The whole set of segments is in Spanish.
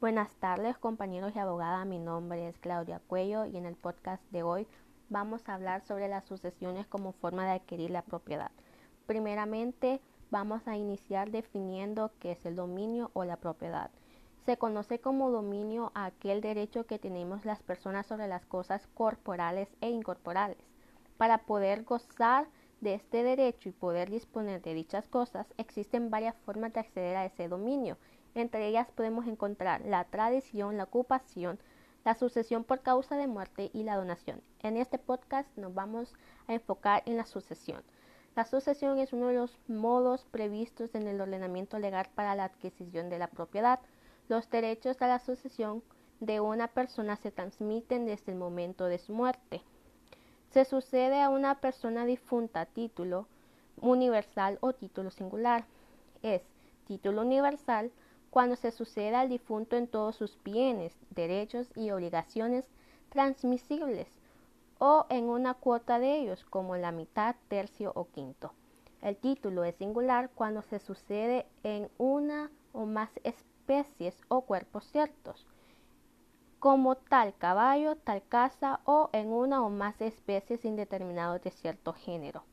Buenas tardes compañeros y abogada, mi nombre es Claudia Cuello y en el podcast de hoy vamos a hablar sobre las sucesiones como forma de adquirir la propiedad. Primeramente vamos a iniciar definiendo qué es el dominio o la propiedad. Se conoce como dominio aquel derecho que tenemos las personas sobre las cosas corporales e incorporales. Para poder gozar de este derecho y poder disponer de dichas cosas, existen varias formas de acceder a ese dominio. Entre ellas podemos encontrar la tradición, la ocupación, la sucesión por causa de muerte y la donación. En este podcast nos vamos a enfocar en la sucesión. La sucesión es uno de los modos previstos en el ordenamiento legal para la adquisición de la propiedad. Los derechos a la sucesión de una persona se transmiten desde el momento de su muerte. Se sucede a una persona difunta título universal o título singular. Es título universal cuando se sucede al difunto en todos sus bienes, derechos y obligaciones transmisibles o en una cuota de ellos, como la mitad, tercio o quinto. El título es singular cuando se sucede en una o más especies o cuerpos ciertos, como tal caballo, tal casa o en una o más especies indeterminadas de cierto género.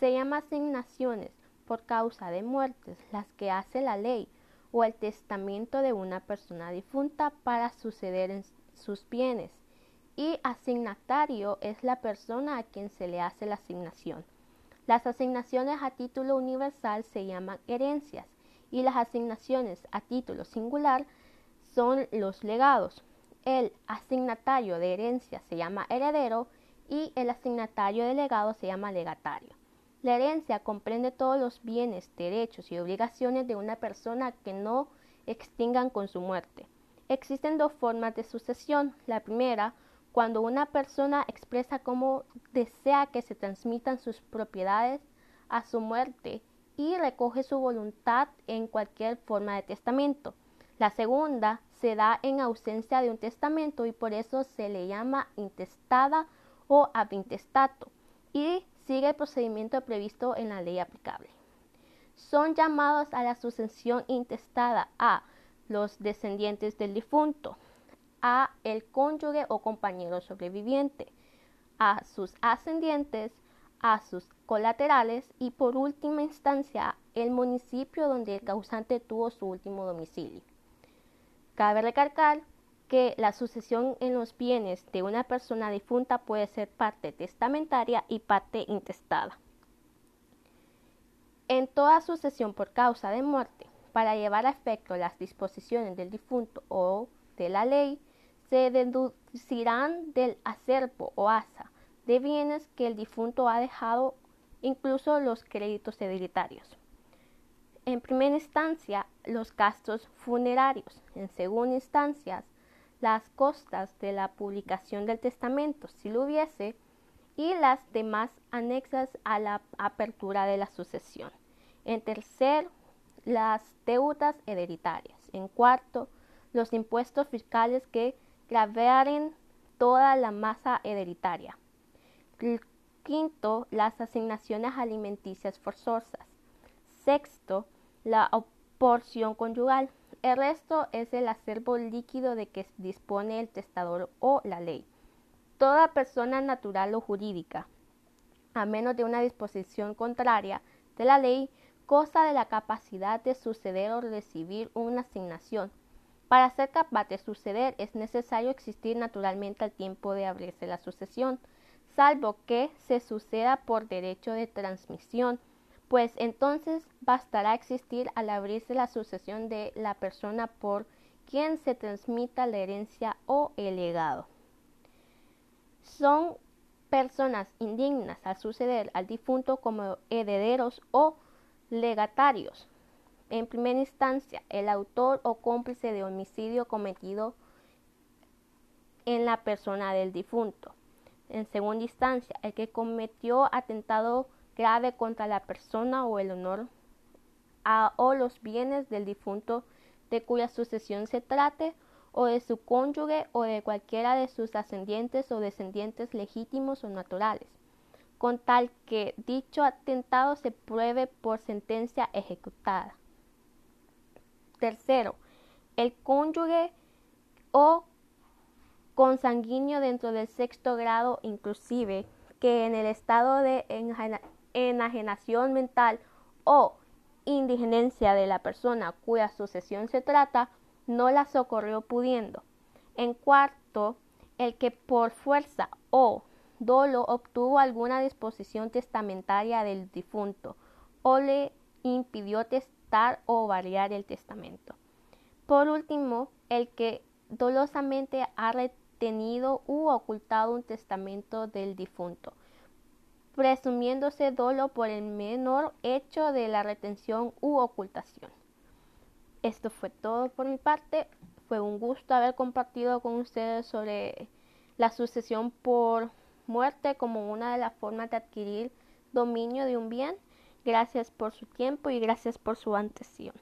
Se llama asignaciones por causa de muertes las que hace la ley o el testamento de una persona difunta para suceder en sus bienes y asignatario es la persona a quien se le hace la asignación. Las asignaciones a título universal se llaman herencias y las asignaciones a título singular son los legados. El asignatario de herencia se llama heredero y el asignatario de legado se llama legatario. La herencia comprende todos los bienes, derechos y obligaciones de una persona que no extingan con su muerte. Existen dos formas de sucesión. La primera, cuando una persona expresa cómo desea que se transmitan sus propiedades a su muerte y recoge su voluntad en cualquier forma de testamento. La segunda se da en ausencia de un testamento y por eso se le llama intestada o abintestato y sigue el procedimiento previsto en la ley aplicable. Son llamados a la sucesión intestada a los descendientes del difunto, a el cónyuge o compañero sobreviviente, a sus ascendientes, a sus colaterales y por última instancia el municipio donde el causante tuvo su último domicilio. Cabe recalcar que la sucesión en los bienes de una persona difunta puede ser parte testamentaria y parte intestada. En toda sucesión por causa de muerte, para llevar a efecto las disposiciones del difunto o de la ley, se deducirán del acervo o asa de bienes que el difunto ha dejado, incluso los créditos hereditarios. En primera instancia, los gastos funerarios. En segunda instancia, las costas de la publicación del testamento, si lo hubiese, y las demás anexas a la apertura de la sucesión. En tercer, las deudas hereditarias. En cuarto, los impuestos fiscales que gravaren toda la masa hereditaria. Quinto, las asignaciones alimenticias forzosas. Sexto, la porción conyugal. El resto es el acervo líquido de que dispone el testador o la ley. Toda persona natural o jurídica, a menos de una disposición contraria de la ley, goza de la capacidad de suceder o recibir una asignación. Para ser capaz de suceder es necesario existir naturalmente al tiempo de abrirse la sucesión, salvo que se suceda por derecho de transmisión, pues entonces bastará existir al abrirse la sucesión de la persona por quien se transmita la herencia o el legado. Son personas indignas al suceder al difunto como herederos o legatarios. En primera instancia, el autor o cómplice de homicidio cometido en la persona del difunto. En segunda instancia, el que cometió atentado grave contra la persona o el honor o los bienes del difunto de cuya sucesión se trate o de su cónyuge o de cualquiera de sus ascendientes o descendientes legítimos o naturales, con tal que dicho atentado se pruebe por sentencia ejecutada. Tercero, el cónyuge o consanguíneo dentro del sexto grado inclusive que en el estado de enajenación mental o indigenencia de la persona cuya sucesión se trata no la socorrió pudiendo. En cuarto, el que por fuerza o dolo obtuvo alguna disposición testamentaria del difunto o le impidió testar o variar el testamento. Por último, el que dolosamente ha retenido u ocultado un testamento del difunto, presumiéndose dolo por el menor hecho de la retención u ocultación. Esto fue todo por mi parte. Fue un gusto haber compartido con ustedes sobre la sucesión por muerte como una de las formas de adquirir dominio de un bien. Gracias por su tiempo y gracias por su atención.